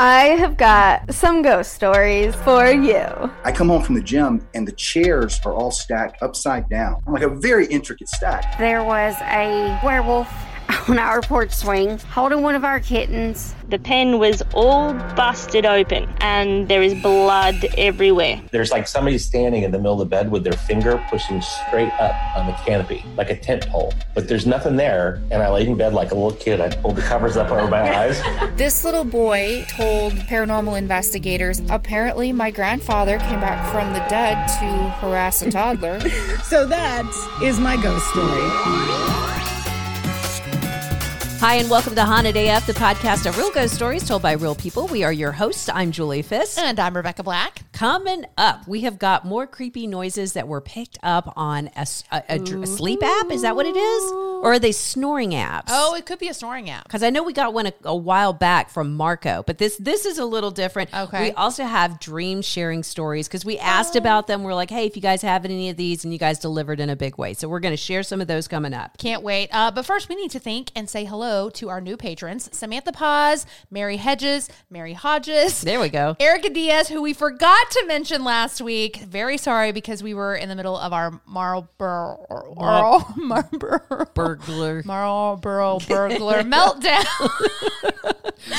I have got some ghost stories for you. I come home from the gym and the chairs are all stacked upside down, like a very intricate stack. There was a werewolf on our porch swing holding one of our kittens. The pen was all busted open and there is blood everywhere. There's like somebody standing in the middle of the bed with their finger pushing straight up on the canopy, like a tent pole. But there's nothing there. And I laid in bed like a little kid. I pulled the covers up over my eyes. This little boy told paranormal investigators apparently my grandfather came back from the dead to harass a toddler. So that is my ghost story. Hi, and welcome to Haunted AF, the podcast of real ghost stories told by real people. We are your hosts. I'm Julie Fisk. and I'm Rebekah Black. Coming up, we have got more creepy noises that were picked up on a, a- a sleep app. Is that what it is? Or are they snoring apps? Oh, it could be a snoring app. because I know we got one a, while back from Marco, but this this is a little different. Okay. We also have dream sharing stories because we asked about them. We're like, hey, if you guys have any of these, and you guys delivered in a big way, so we're going to share some of those coming up. Can't wait. Uh, but first, we need to thank and say hello to our new patrons Samantha Paz, Mary Hedges, Mary Hodges. There we go. Erica Diaz, who we forgot to mention last week. Very sorry because we were in the middle of our Marlboro, Marlboro, Burglar. Marlboro burglar meltdown.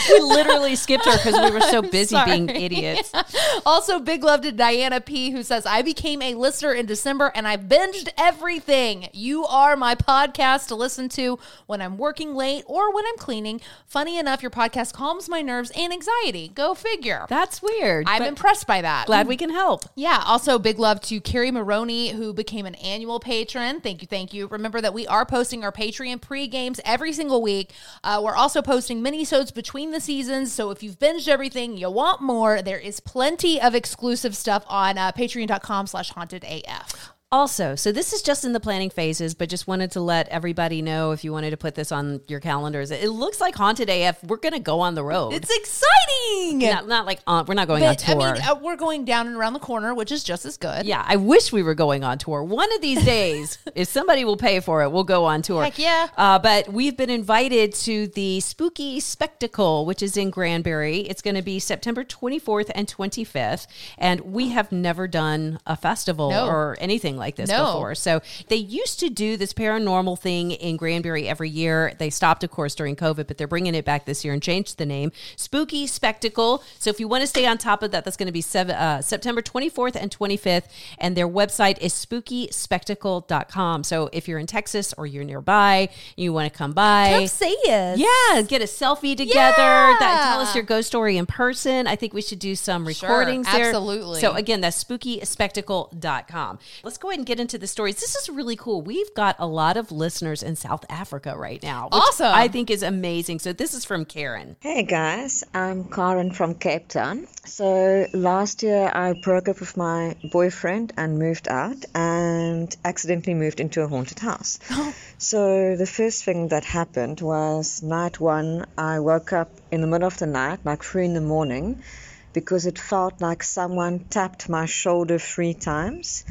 we literally skipped her because we were so busy Sorry. being idiots. also, big love to Diana P, who says, I became a listener in December and I binged everything. You are my podcast to listen to when I'm working late or when I'm cleaning. Funny enough, your podcast calms my nerves and anxiety. Go figure. That's weird. I'm impressed by that. glad we can help. Yeah. Also, big love to Carrie Maroney, who became an annual patron. Thank you, thank you. Remember that we are posting our Patreon pre games every single week. Uh, we're also posting mini-sodes between the seasons. So if you've binged everything, you want more, there is plenty of exclusive stuff on uh, patreon.com slash haunted AF. Also, so this is just in the planning phases, but just wanted to let everybody know if you wanted to put this on your calendars. It looks like Haunted AF. We're going to go on the road. It's exciting. not, not like on, we're not going on but, I tour. mean, uh, we're going down and around the corner, which is just as good. yeah, I wish we were going on tour. One of these days, if somebody will pay for it, we'll go on tour. Heck yeah. Uh, but we've been invited to the Spooky Spectacle, which is in Granbury. It's going to be September 24th and 25th. And we have never done a festival No. or anything like this No. before. So they used to do this paranormal thing in Granbury every year. They stopped, of course, during COVID, but they're bringing it back this year and changed the name Spooky Spectacle. So if you want to stay on top of that, that's going to be seven, uh, September 24th and 25th. And their website is spookyspectacle.com. So if you're in Texas or you're nearby, you want to come by. Come see us. Yeah, get a selfie together. Yeah. That, tell us your ghost story in person. I think we should do some recordings there. absolutely. So again, that's spookyspectacle.com. Let's go ahead and get into the stories. This is really cool. We've got a lot of listeners in South Africa right now. which Awesome. I think is amazing. So this is from Karen. Hey guys, I'm Karen from Cape Town. So last year I broke up with my boyfriend and moved out and accidentally moved into a haunted house. So the first thing that happened was night one, I woke up in the middle of the night, like three in the morning, because it felt like someone tapped my shoulder three times.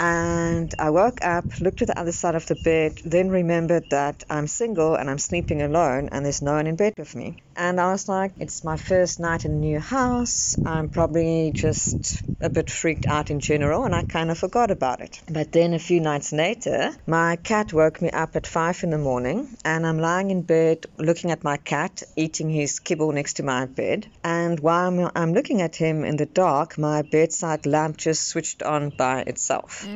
And I woke up, looked to the other side of the bed, then remembered that I'm single and I'm sleeping alone and there's no one in bed with me. And I was like, it's my first night in a new house. I'm probably just a bit freaked out in general and I kind of forgot about it. But then a few nights later, my cat woke me up at five in the morning and I'm lying in bed looking at my cat eating his kibble next to my bed. And while I'm, I'm looking at him in the dark, my bedside lamp just switched on by itself.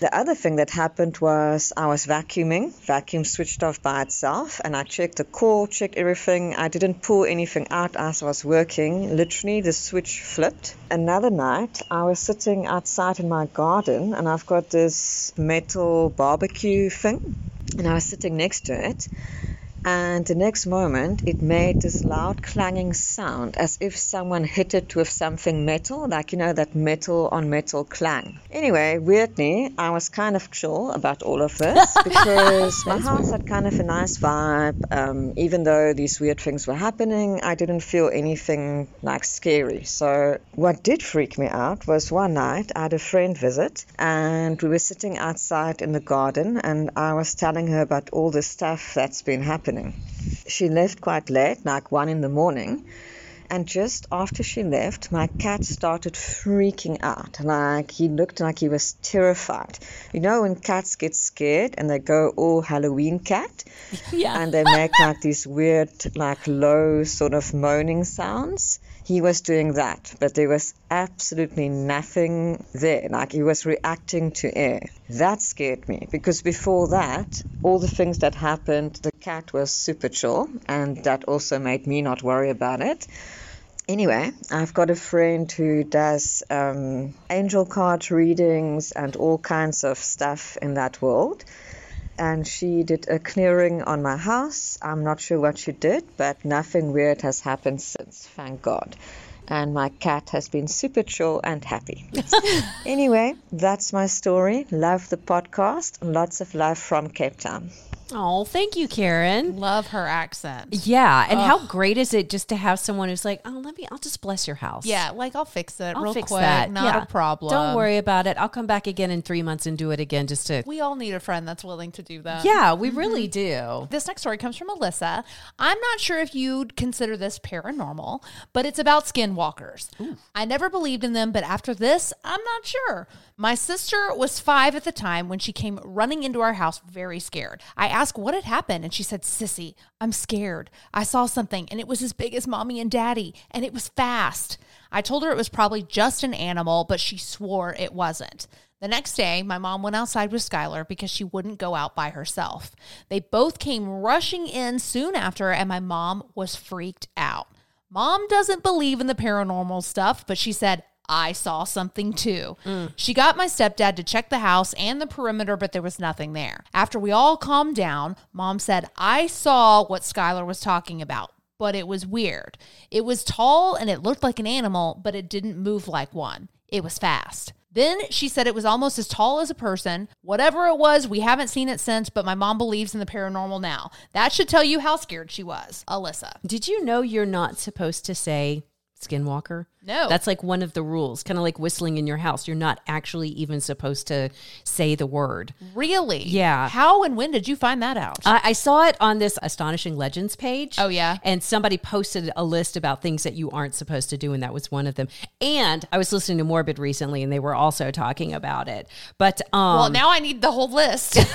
The other thing that happened was I was vacuuming, vacuum switched off by itself, and I checked the cord, checked everything. I didn't pull anything out as I was working. Literally, the switch flipped. Another night, I was sitting outside in my garden, and I've got this metal barbecue thing, and I was sitting next to it. And the next moment, it made this loud clanging sound as if someone hit it with something metal, like you know, that metal on metal clang. Anyway, weirdly, I was kind of chill about all of this because my house had kind of a nice vibe. Um, even though these weird things were happening, I didn't feel anything like scary. So, what did freak me out was one night I had a friend visit and we were sitting outside in the garden and I was telling her about all the stuff that's been happening. She left quite late, like one in the morning. And just after she left, my cat started freaking out. Like he looked like he was terrified. You know, when cats get scared and they go all Halloween cat? Yeah. And they make like these weird, like low sort of moaning sounds. He was doing that, but there was absolutely nothing there. Like he was reacting to air. That scared me because before that, all the things that happened, the cat was super chill, and that also made me not worry about it. Anyway, I've got a friend who does um, angel card readings and all kinds of stuff in that world. And she did a clearing on my house. I'm not sure what she did, but nothing weird has happened since, thank God. And my cat has been super chill and happy. anyway, that's my story. Love the podcast. Lots of love from Cape Town. Oh, thank you, Karen. Love her accent. Yeah, and how great is it just to have someone who's like, "Oh, let me I'll just bless your house." Yeah, like I'll fix it I'll real fix quick. that. Not Yeah. a problem. Don't worry about it. I'll come back again in 3 months and do it again just to We all need a friend that's willing to do that. Yeah, we mm-hmm. really do. This next story comes from Alyssa. I'm not sure if you'd consider this paranormal, but it's about skinwalkers. I never believed in them, but after this, I'm not sure. My sister was five at the time when she came running into our house very scared. I asked what had happened, and she said, Sissy, I'm scared. I saw something, and it was as big as mommy and daddy, and it was fast. I told her it was probably just an animal, but she swore it wasn't. The next day, my mom went outside with Skylar because she wouldn't go out by herself. They both came rushing in soon after, and my mom was freaked out. Mom doesn't believe in the paranormal stuff, but she said, I saw something too. She got my stepdad to check the house and the perimeter, but there was nothing there. After we all calmed down, mom said, I saw what Skylar was talking about, but it was weird. It was tall and it looked like an animal, but it didn't move like one. It was fast. Then she said it was almost as tall as a person. Whatever it was, we haven't seen it since, but my mom believes in the paranormal now. That should tell you how scared she was. Alyssa. Did you know you're not supposed to say skinwalker? No. That's like one of the rules, kind of like whistling in your house. You're not actually even supposed to say the word. Really? Yeah. How and when did you find that out? I, I saw it on this astonishing legends page. Oh, yeah? and somebody posted a list about things that you aren't supposed to do, and that was one of them. And I was listening to Morbid recently, and they were also talking about it. But um, well, now I need the whole list because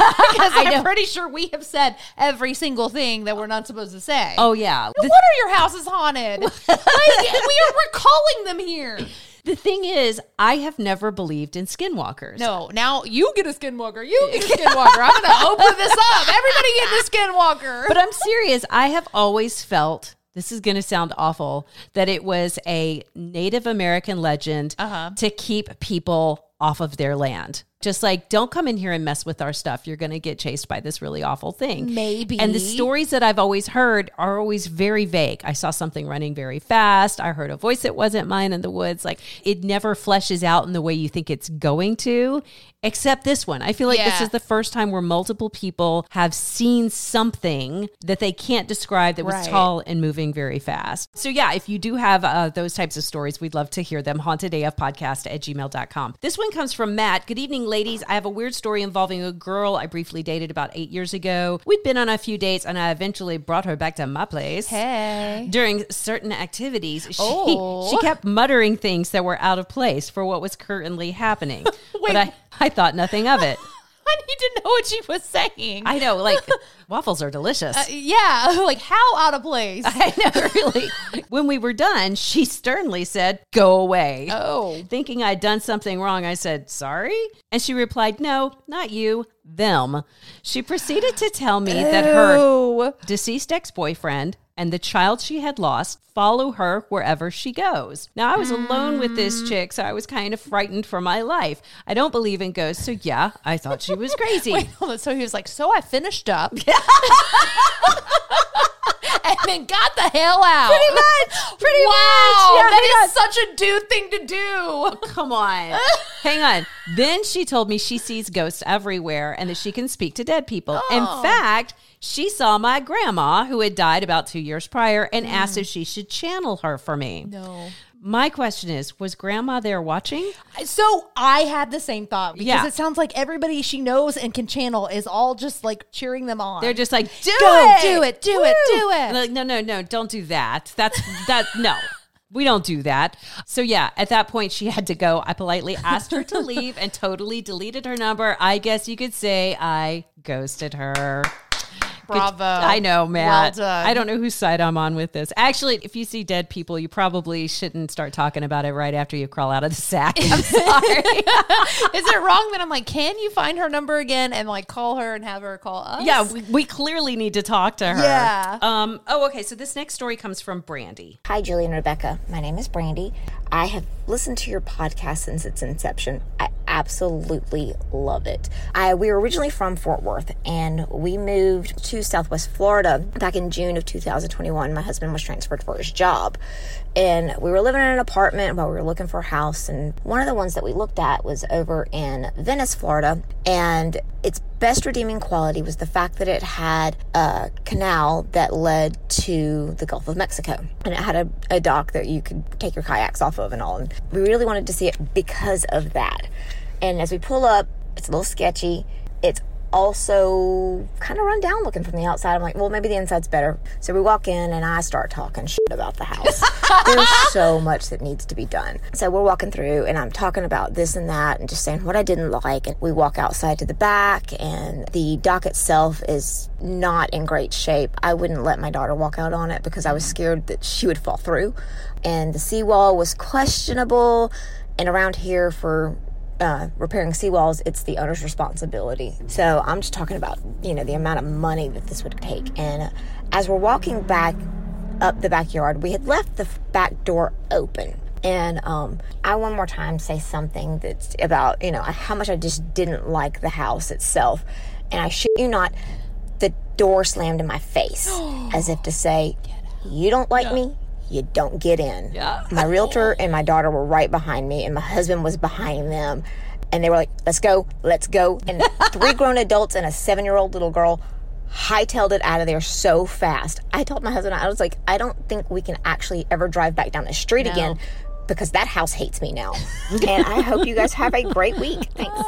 I'm pretty sure we have said every single thing that we're not supposed to say. oh yeah, No wonder your house is haunted. like, we are we're calling them here. the thing is, I have never believed in skinwalkers. No, now you get a skinwalker. You get a skinwalker. I'm going to open this up. Everybody get a skinwalker. but I'm serious. I have always felt this is going to sound awful that it was a Native American legend Uh-huh. to keep people off of their land. Just like, don't come in here and mess with our stuff. You're going to get chased by this really awful thing. Maybe. And the stories that I've always heard are always very vague. I saw something running very fast. I heard a voice that wasn't mine in the woods. Like, it never fleshes out in the way you think it's going to, except this one. I feel like this is the first time where multiple people have seen something that they can't describe that was Right. tall and moving very fast. So, yeah, if you do have uh, those types of stories, we'd love to hear them. HauntedAFpodcast at gmail.com. This one comes from Matt. Good evening, ladies. I have a weird story involving a girl I briefly dated about eight years ago. We'd been on a few dates, and I eventually brought her back to my place. hey. During certain activities, she, Oh. she kept muttering things that were out of place for what was currently happening. But I, I thought nothing of it. I need to know what she was saying. I know, like waffles are delicious. Uh, yeah, like how out of place. I know, really. when we were done, she sternly said, Go away. oh. Thinking I'd done something wrong, I said, Sorry? And she replied, No, not you, them. She proceeded to tell me that her deceased ex boyfriend and the child she had lost follow her wherever she goes. Now, I was alone with this mm. chick, so I was kind of frightened for my life. I don't believe in ghosts, so yeah, I thought she was crazy. Wait. So he was like, so I finished up. and then got the hell out. Pretty much. Pretty wow, much. Yeah, that is such a dude thing to do. Come on. Hang on. Then she told me she sees ghosts everywhere and that she can speak to dead people. In oh. fact, she saw my grandma, who had died about two years prior, and asked mm. if she should channel her for me. No. My question is Was grandma there watching? So I had the same thought because Yeah. it sounds like everybody she knows and can channel is all just like cheering them on. They're just like, do Go, it, do it, do it, do it. Like, no, no, no, don't do that. That's that. No, We don't do that. So yeah, at that point she had to go. I politely asked her to leave and totally deleted her number. I guess you could say I ghosted her. Bravo. I know, Matt. Well done. I don't know whose side I'm on with this. Actually, if you see dead people, you probably shouldn't start talking about it right after you crawl out of the sack. I'm sorry. Is it wrong that I'm like, can you find her number again and like call her and have her call us? yeah, we, we clearly need to talk to her. Yeah. Um. Oh, okay. So this next story comes from Brandy. Hi, Julie and Rebekah. My name is Brandy. I have listened to your podcast since its inception. I absolutely love it. I we were originally from Fort Worth and we moved to Southwest Florida back in June of 2021. My husband was transferred for his job. And we were living in an apartment while we were looking for a house and one of the ones that we looked at was over in Venice, Florida, and its best redeeming quality was the fact that it had a canal that led to the Gulf of Mexico. And it had a, a dock that you could take your kayaks off of and all. And we really wanted to see it because of that. And as we pull up, it's a little sketchy. It's also kind of run down looking from the outside. I'm like, well, maybe the inside's better. So we walk in and I start talking shit about the house. There's so much that needs to be done. So we're walking through and I'm talking about this and that and just saying what I didn't like. And we walk outside to the back and the dock itself is not in great shape. I wouldn't let my daughter walk out on it because I was mm-hmm. scared that she would fall through. And the seawall was questionable. And around here for uh, repairing seawalls, it's the owner's responsibility. So I'm just talking about, you know, the amount of money that this would take. And as we're walking back up the backyard, we had left the back door open. And um, I one more time say something that's about, you know, how much I just didn't like the house itself. And I shit you not, the door slammed in my face as if to say, You don't like me, you don't get in. Yeah. My realtor and my daughter were right behind me, and my husband was behind them. And they were like, let's go, let's go. And three grown adults and a seven year old little girl hightailed it out of there so fast. I told my husband, I was like, I don't think we can actually ever drive back down the street again because that house hates me now. and I hope you guys have a great week. Thanks.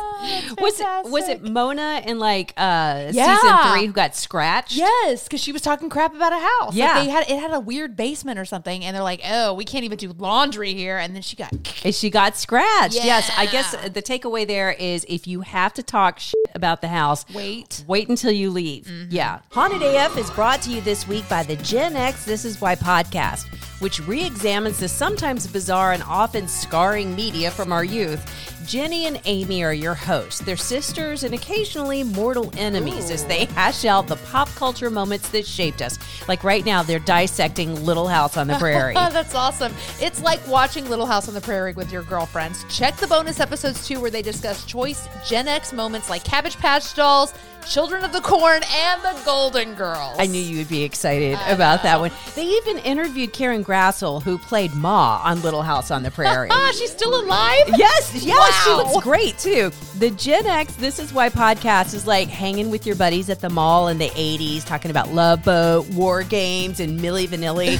Was it was it Mona in like uh Yeah. season three who got scratched? Yes, because she was talking crap about a house. Like, Yeah. they had it had a weird basement or something, and they're like, "Oh, we can't even do laundry here." And then she got And she got scratched. Yes, I guess the takeaway there is if you have to talk shit about the house, Wait. wait until you leave. Yeah. Haunted AF is brought to you this week by the Gen X This Is Why podcast, which re-examines the sometimes bizarre and often scarring media from our youth. Jenny and Amy are your hosts. They're sisters and occasionally mortal enemies as they hash out the pop culture moments that shaped us. Like right now, they're dissecting Little House on the Prairie. That's awesome. It's like watching Little House on the Prairie with your girlfriends. Check the bonus episodes too, where they discuss choice Gen X moments like Cabbage Patch Dolls, Children of the Corn, and the Golden Girls. I knew you would be excited about that one. They even interviewed Karen Grassle, who played Ma on Little House on the Prairie. Ah, she's still alive. Yes, yes, she looks great too. The Gen X This Is Why podcast is like hanging with your buddies at the mall in the 80s, talking about Love Boat, War Games, and Milli Vanilli.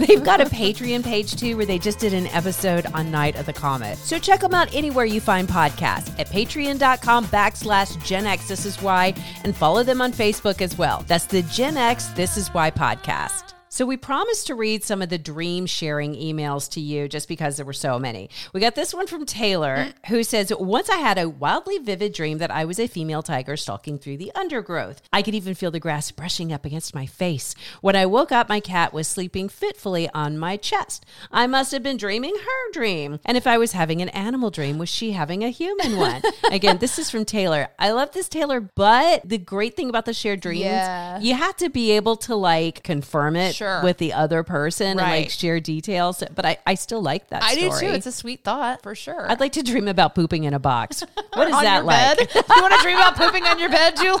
They've got a Patreon page too where they just did an episode on Night of the Comet. So check them out anywhere you find podcasts at patreon.com backslash Gen X This Is Why and follow them on Facebook as well. That's the Gen X This Is Why podcast. So we promised to read some of the dream sharing emails to you just because there were so many. We got this one from Taylor mm. who says, Once I had a wildly vivid dream that I was a female tiger stalking through the undergrowth. I could even feel the grass brushing up against my face. When I woke up, my cat was sleeping fitfully on my chest. I must have been dreaming her dream. And if I was having an animal dream, was she having a human one? Again, this is from Taylor. I love this, Taylor, but the great thing about the shared dreams, Yeah. you have to be able to like confirm it Sure. With the other person and like share details. But I, I still like that I do too. It's a sweet thought for sure. I'd like to dream about pooping in a box. What is on that your like? you want to dream about pooping on your bed, Julie?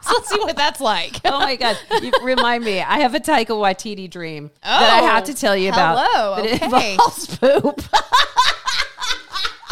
so let's see what that's like. oh my god! You remind me. I have a Taika Waititi dream oh, that I have to oh, tell you about. hello. That it Okay. involves poop.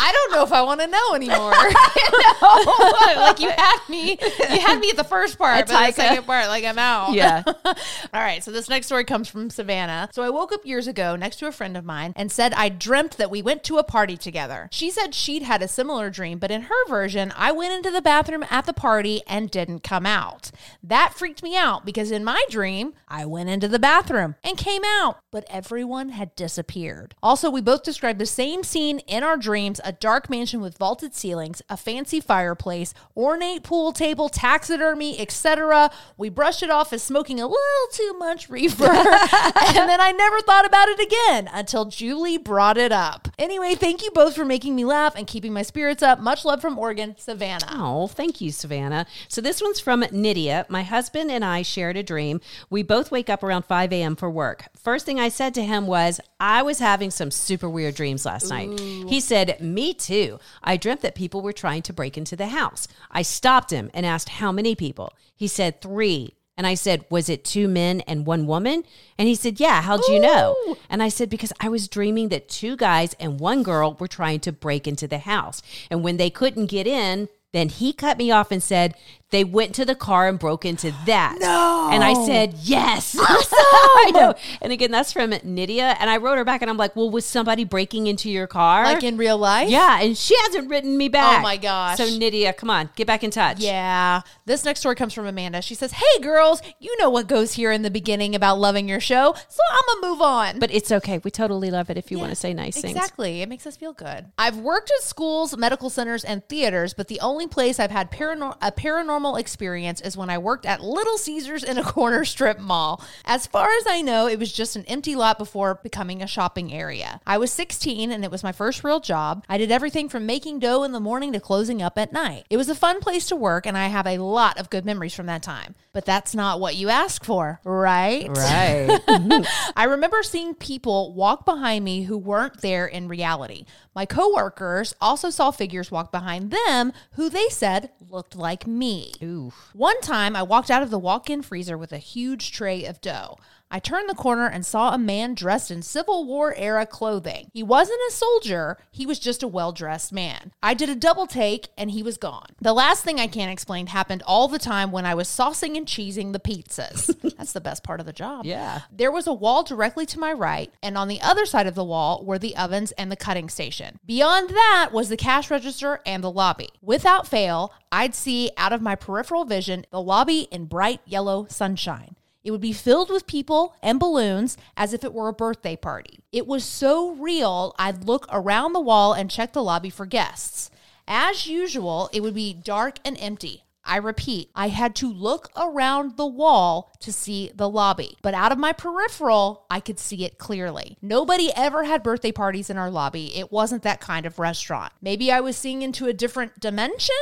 I don't know if I want to know anymore. you know? like you had me, you had me at the first part, but the second part, like I'm out. Yeah. All right. So this next story comes from Savannah. So I woke up years ago next to a friend of mine and said I dreamt that we went to a party together. She said she'd had a similar dream, but in her version, I went into the bathroom at the party and didn't come out. That freaked me out because in my dream, I went into the bathroom and came out, but everyone had disappeared. Also, we both described the same scene in our dreams a dark mansion with vaulted ceilings, a fancy fireplace, ornate pool table, taxidermy, etc. We brushed it off as smoking a little too much reefer. and then I never thought about it again until Julie brought it up. Anyway, thank you both for making me laugh and keeping my spirits up. Much love from Oregon, Savannah. Oh, thank you, Savannah. So this one's from Nydia. My husband and I shared a dream. We both wake up around 5 a.m. for work. First thing I said to him was, I was having some super weird dreams last night. He said, Me too. I dreamt that people were trying to break into the house. I stopped him and asked how many people. He said, Three. And I said, Was it two men and one woman? And he said, Yeah, how'd you know? And I said, Because I was dreaming that two guys and one girl were trying to break into the house. And when they couldn't get in, then he cut me off and said, They went to the car and broke into that. No. And I said, Yes. Awesome. I know. And again, that's from Nydia. And I wrote her back and I'm like, Well, was somebody breaking into your car? Like in real life? Yeah. And she hasn't written me back. Oh my gosh. So, Nydia, come on, get back in touch. Yeah. This next story comes from Amanda. She says, Hey, girls, you know what goes here in the beginning about loving your show. So I'm going to move on. But it's okay. We totally love it if you want to say nice things. Exactly. It makes us feel good. I've worked at schools, medical centers, and theaters, but the only place I've had a paranormal experience is when I worked at Little Caesars in a corner strip mall. As far as I know, it was just an empty lot before becoming a shopping area. I was 16 and it was my first real job. I did everything from making dough in the morning to closing up at night. It was a fun place to work, and I have a lot of good memories from that time. But that's not what you ask for, right? Right. Mm-hmm. I remember seeing people walk behind me who weren't there in reality. My coworkers also saw figures walk behind them who they said looked like me. Ooh. One time I walked out of the walk in freezer with a huge tray of dough. I turned the corner and saw a man dressed in Civil War era clothing. He wasn't a soldier, he was just a well dressed man. I did a double take and he was gone. The last thing I can't explain happened all the time when I was saucing and cheesing the pizzas. That's the best part of the job. Yeah. There was a wall directly to my right, and on the other side of the wall were the ovens and the cutting station. Beyond that was the cash register and the lobby. Without fail, I'd see out of my peripheral vision the lobby in bright yellow sunshine. It would be filled with people and balloons as if it were a birthday party. It was so real, I'd look around the wall and check the lobby for guests. As usual, it would be dark and empty. I repeat, I had to look around the wall to see the lobby, but out of my peripheral, I could see it clearly. Nobody ever had birthday parties in our lobby. It wasn't that kind of restaurant. Maybe I was seeing into a different dimension,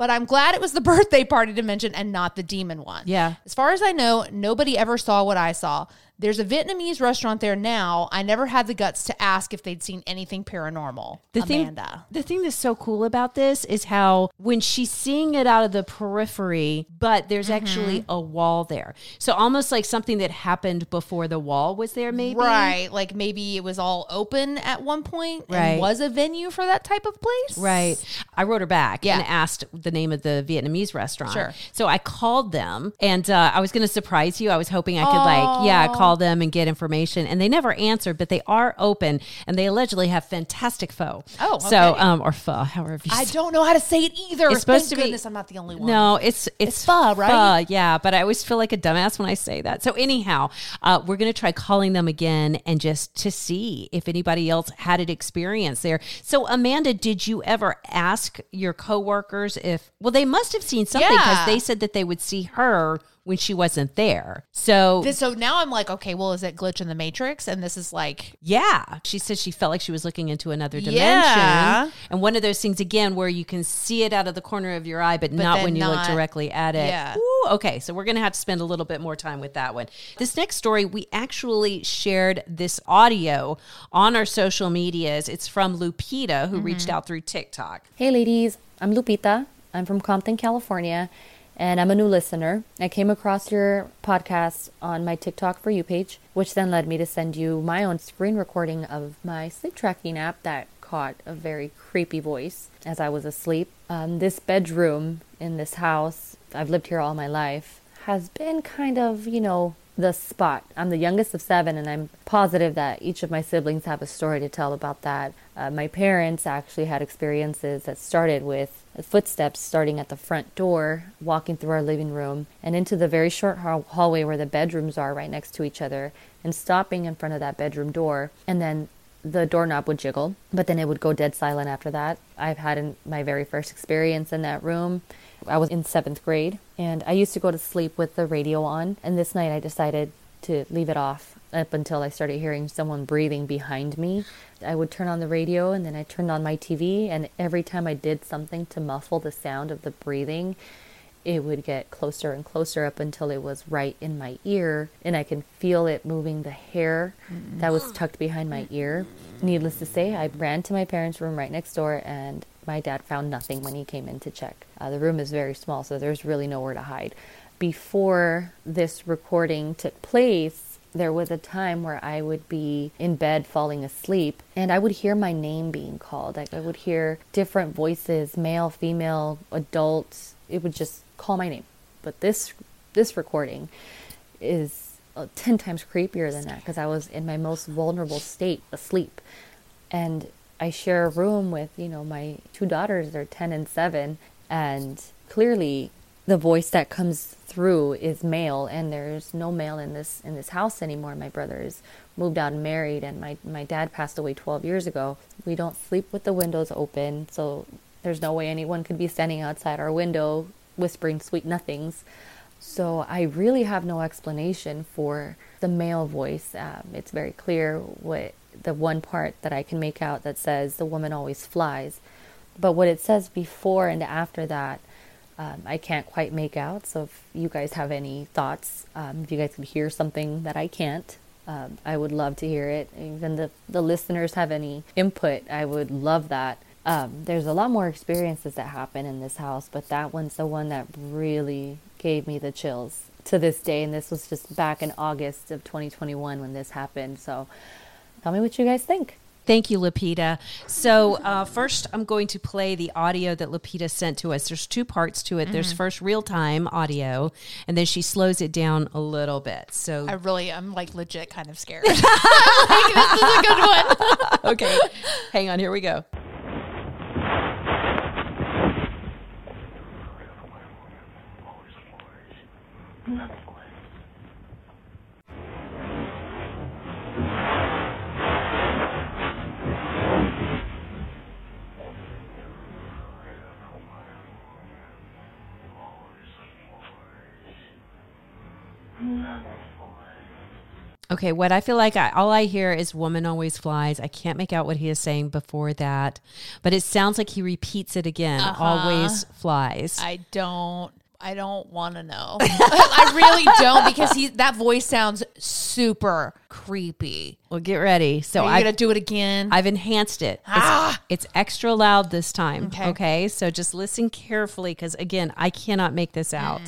but I'm glad it was the birthday party dimension and not the demon one. Yeah. As far as I know, nobody ever saw what I saw. There's a Vietnamese restaurant there now. I never had the guts to ask if they'd seen anything paranormal. The Amanda. thing, the thing that's so cool about this is how when she's seeing it out of the periphery, but there's Mm-hmm. actually a wall there. So almost like something that happened before the wall was there, maybe. Right. Like maybe it was all open at one point Right. and was a venue for that type of place. Right. I wrote her back Yeah. and asked the name of the Vietnamese restaurant. Sure. So I called them and uh, I was going to surprise you. I was hoping I could, like, yeah, call them and get information. And they never answered, but they are open and they allegedly have fantastic pho. Oh, So, um, or pho, however you I say don't know how to say it either. It's supposed Thank to be- goodness I'm not the only one. No, it's it's, It's pho, right? yeah, but I always feel like a dumbass when I say that. So anyhow, uh, we're gonna try calling them again and just to see if anybody else had an experience there. So Amanda, did you ever ask your coworkers if? Well, they must have seen something because Yeah. they said that they would see her when she wasn't there. So This- So now I'm like, okay, well, is it glitch in the matrix? And this is like, yeah, she said she felt like she was looking into another dimension. Yeah. And one of those things again where you can see it out of the corner of your eye, but, not when you look directly at it. Yeah. Ooh, okay, so we're gonna have to spend a little bit more time with that one. This next story, we actually shared this audio on our social medias. It's from Lupita, who reached Mm-hmm. out through TikTok. Hey, ladies. I'm Lupita. I'm from Compton, California, and I'm a new listener. I came across your podcast on my TikTok For You page, which then led me to send you my own screen recording of my sleep tracking app that caught a very creepy voice as I was asleep. Um, this bedroom in this house, I've lived here all my life, has been kind of, you know, the spot. I'm the youngest of seven, and I'm positive that each of my siblings have a story to tell about that. Uh, my parents actually had experiences that started with footsteps starting at the front door, walking through our living room, and into the very short hall- hallway where the bedrooms are right next to each other, and stopping in front of that bedroom door, and then the doorknob would jiggle, but then it would go dead silent after that. I've had my very first experience in that room. I was in seventh grade, and I used to go to sleep with the radio on. And this night, I decided to leave it off up until I started hearing someone breathing behind me. I would turn on the radio, and then I turned on my TV, and every time I did something to muffle the sound of the breathing, it would get closer and closer up until it was right in my ear and I can feel it moving the hair that was mm. tucked behind my ear. Needless to say, I ran to my parents' room right next door and my dad found nothing when he came in to check. Uh, the room is very small, so there's really nowhere to hide. Before this recording took place, there was a time where I would be in bed falling asleep and I would hear my name being called. Like I would hear different voices, male, female, adult. It would just call my name. But this this recording is uh, 10 times creepier than that because I was in my most vulnerable state asleep. And I share a room with, you know, my two daughters, they're 10 and 7, and clearly the voice that comes through is male and there's no male in this in this house anymore. My brother is moved out and married and my my dad passed away 12 years ago. We don't sleep with the windows open, so there's no way anyone could be standing outside our window whispering sweet nothings. So I really have no explanation for the male voice. Um, it's very clear what the one part that I can make out that says the woman always flies. But what it says before and after that, um, I can't quite make out. So if you guys have any thoughts, um, if you guys can hear something that I can't, um, I would love to hear it. Even the, the listeners have any input, I would love that. Um, there's a lot more experiences that happen in this house, but that one's the one that really gave me the chills to this day. And this was just back in August of 2021 when this happened. So tell me what you guys think. Thank you, Lupita. So, uh, first, I'm going to play the audio that Lupita sent to us. There's two parts to it. There's Mhm. first real time audio, and then she slows it down a little bit. So, I really, I'm like legit kind of scared. like, this is a good one. okay, hang on. Here we go. Okay, what I feel like I, all I hear is "woman always flies." I can't make out what he is saying before that, but it sounds like he repeats it again. Uh-huh. Always flies. I don't. I don't want to know. I really don't because he that voice sounds super creepy. Well, get ready. So I'm gonna do it again? I've enhanced it. It's, Ah! it's extra loud this time. Okay. Okay. So just listen carefully because again, I cannot make this out.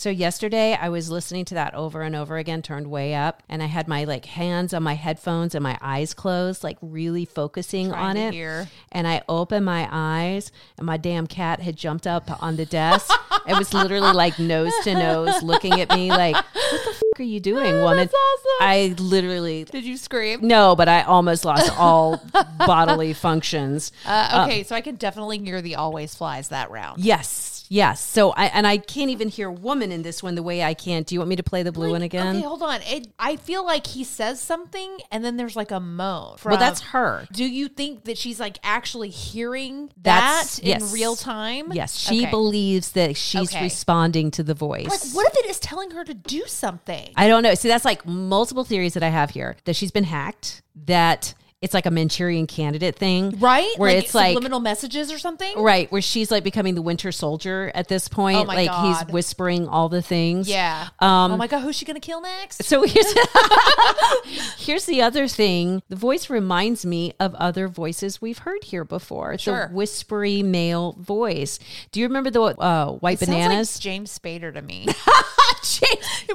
So yesterday I was listening to that over and over again, turned way up, and I had my like hands on my headphones and my eyes closed, like really focusing Trying on it. hear. And I opened my eyes, and my damn cat had jumped up on the desk. it was literally like nose to nose, looking at me like, "What the fuck are you doing, woman?" That's awesome. I literally Did you scream? no, but I almost lost all bodily functions. Uh, okay, so I can definitely hear the always flies that round. Yes, yes. So I and I can't even hear woman in this one the way I can. Do you want me to play the blue one again? Okay, hold on. It, I feel like he says something and then there's like a moan. well, that's her. Do you think that she's like actually hearing That's that in real time? Yes, she Okay. believes that she's Okay. responding to the voice. Like, what if it is telling her to do something? I don't know. See, that's like multiple theories that I have here that she's been hacked, that it's like a Manchurian candidate thing. Right? Where it's like subliminal messages or something? Right, where she's like becoming the Winter Soldier at this point. Oh my like he's whispering all the things. Yeah. Um, oh my god, who's she gonna kill next? So here's here's the other thing. The voice reminds me of other voices we've heard here before. Sure. The whispery male voice. Do you remember the uh, white It sounds bananas? like James Spader to me.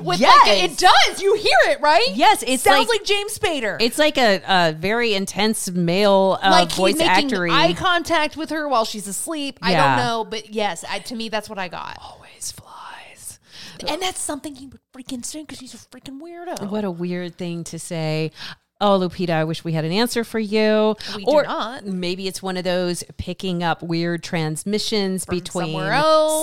With Yes. like, it does. You hear it, right? Yes, It sounds like- like, James Spader. it's like a, a very intense male uh, like voice he's making actory. eye contact with her while she's asleep. I don't know, but yes, I, to me that's what I got. Always flies. And that's something he would freaking say because he's a freaking weirdo. What a weird thing to say. Oh, Lupita, I wish we had an answer for you. We or not. maybe it's one of those picking up weird transmissions between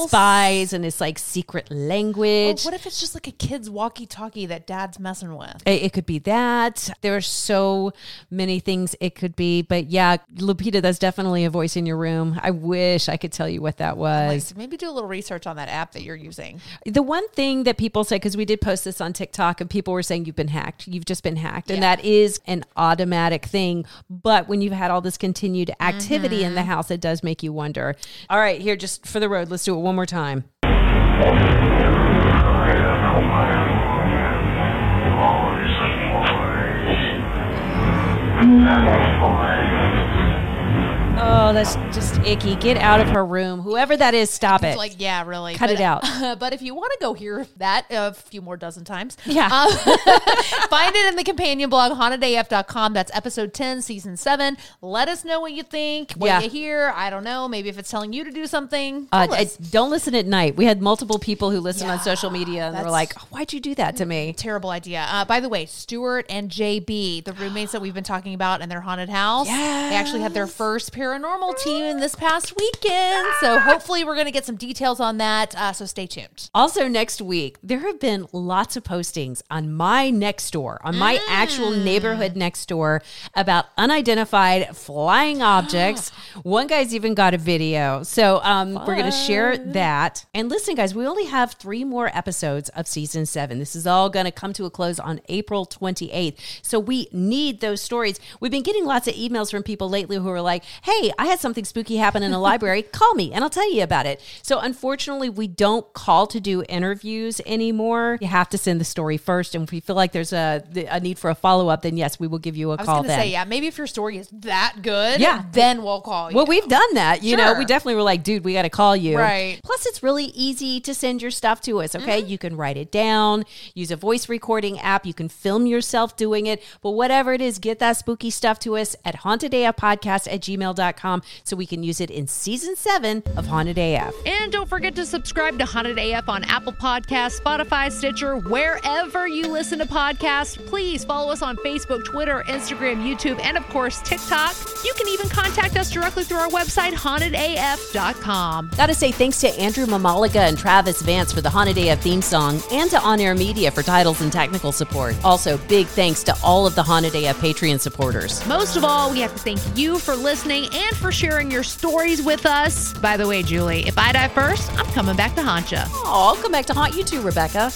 spies and it's like secret language. what if it's just like a kid's walkie-talkie that dad's messing with? It, it could be that. There are so many things it could be. But yeah, Lupita, that's definitely a voice in your room. I wish I could tell you what that was. Like, maybe do a little research on that app that you're using. The one thing that people say, because we did post this on TikTok and people were saying you've been hacked, you've just been hacked. And that is an automatic thing. But when you've had all this continued activity in the mm-hmm. house, it does make you wonder. All right, here, just for the road, let's do it one more time. Oh, that's just icky. Get out of her room. Whoever that is, stop it. It's like, yeah, really. Cut But- it out. but if you want to go hear that a few more dozen times, Yeah. um, find it in the companion blog, hauntedaf.com. That's episode 10, season 7. Let us know what you think, what Yeah. you hear. I don't know. Maybe if it's telling you to do something. Uh, uh, don't listen at night. We had multiple people who listened on social media and they were like, "Why'd you do that to me?" Terrible idea. Uh, by the way, Stuart and JB, the roommates that we've been talking about in their haunted house, they actually had their first paranormal team in this past weekend. So hopefully, we're going to get some details on that. Uh, so stay tuned. Also, next week, there have been lots of postings on my next door, on my actual Mm. neighborhood next door about unidentified flying objects. One guy's even got a video. So um, we're going to share that. And listen, guys, we only have three more episodes of season seven. This is all going to come to a close on April 28th. So we need those stories. We've been getting lots of emails from people lately who are like, hey, I had something spooky happen in a library. Call me and I'll tell you about it. So unfortunately, we don't call to do interviews anymore. You have to send the story first. And if we feel like there's a, a need for a follow up, then yes, we will give you a I was call then. say, yeah, maybe if your story is that good, Yeah. then we'll call you. Well, we've done that. You know, we definitely were like, dude, we got to call you. Right. Plus, it's really easy to send your stuff to us. Okay. Mm-hmm. You can write it down, use a voice recording app. You can film yourself doing it. But whatever it is, get that spooky stuff to us at hauntedafpodcast at gmail.com so we can use it in season seven of Haunted AF. And don't forget to subscribe to Haunted AF on Apple Podcasts, Spotify, Stitcher, wherever you listen to podcasts. Please follow us on Facebook, Twitter, Instagram, YouTube, and of course, TikTok. You can even contact us directly through our website, hauntedaf.com. Gotta say thanks to Andrew Mamaliga and Travis Vance for the Haunted AF theme song and to On Air Media for titles and technical support. Also, big thanks to all of the Haunted AF Patreon supporters. Most of all, we have to thank you for listening and for sharing your stories with us. By the way, Julie, if I die first, I'm coming back to haunt you. Oh, I'll come back to haunt you too, Rebekah.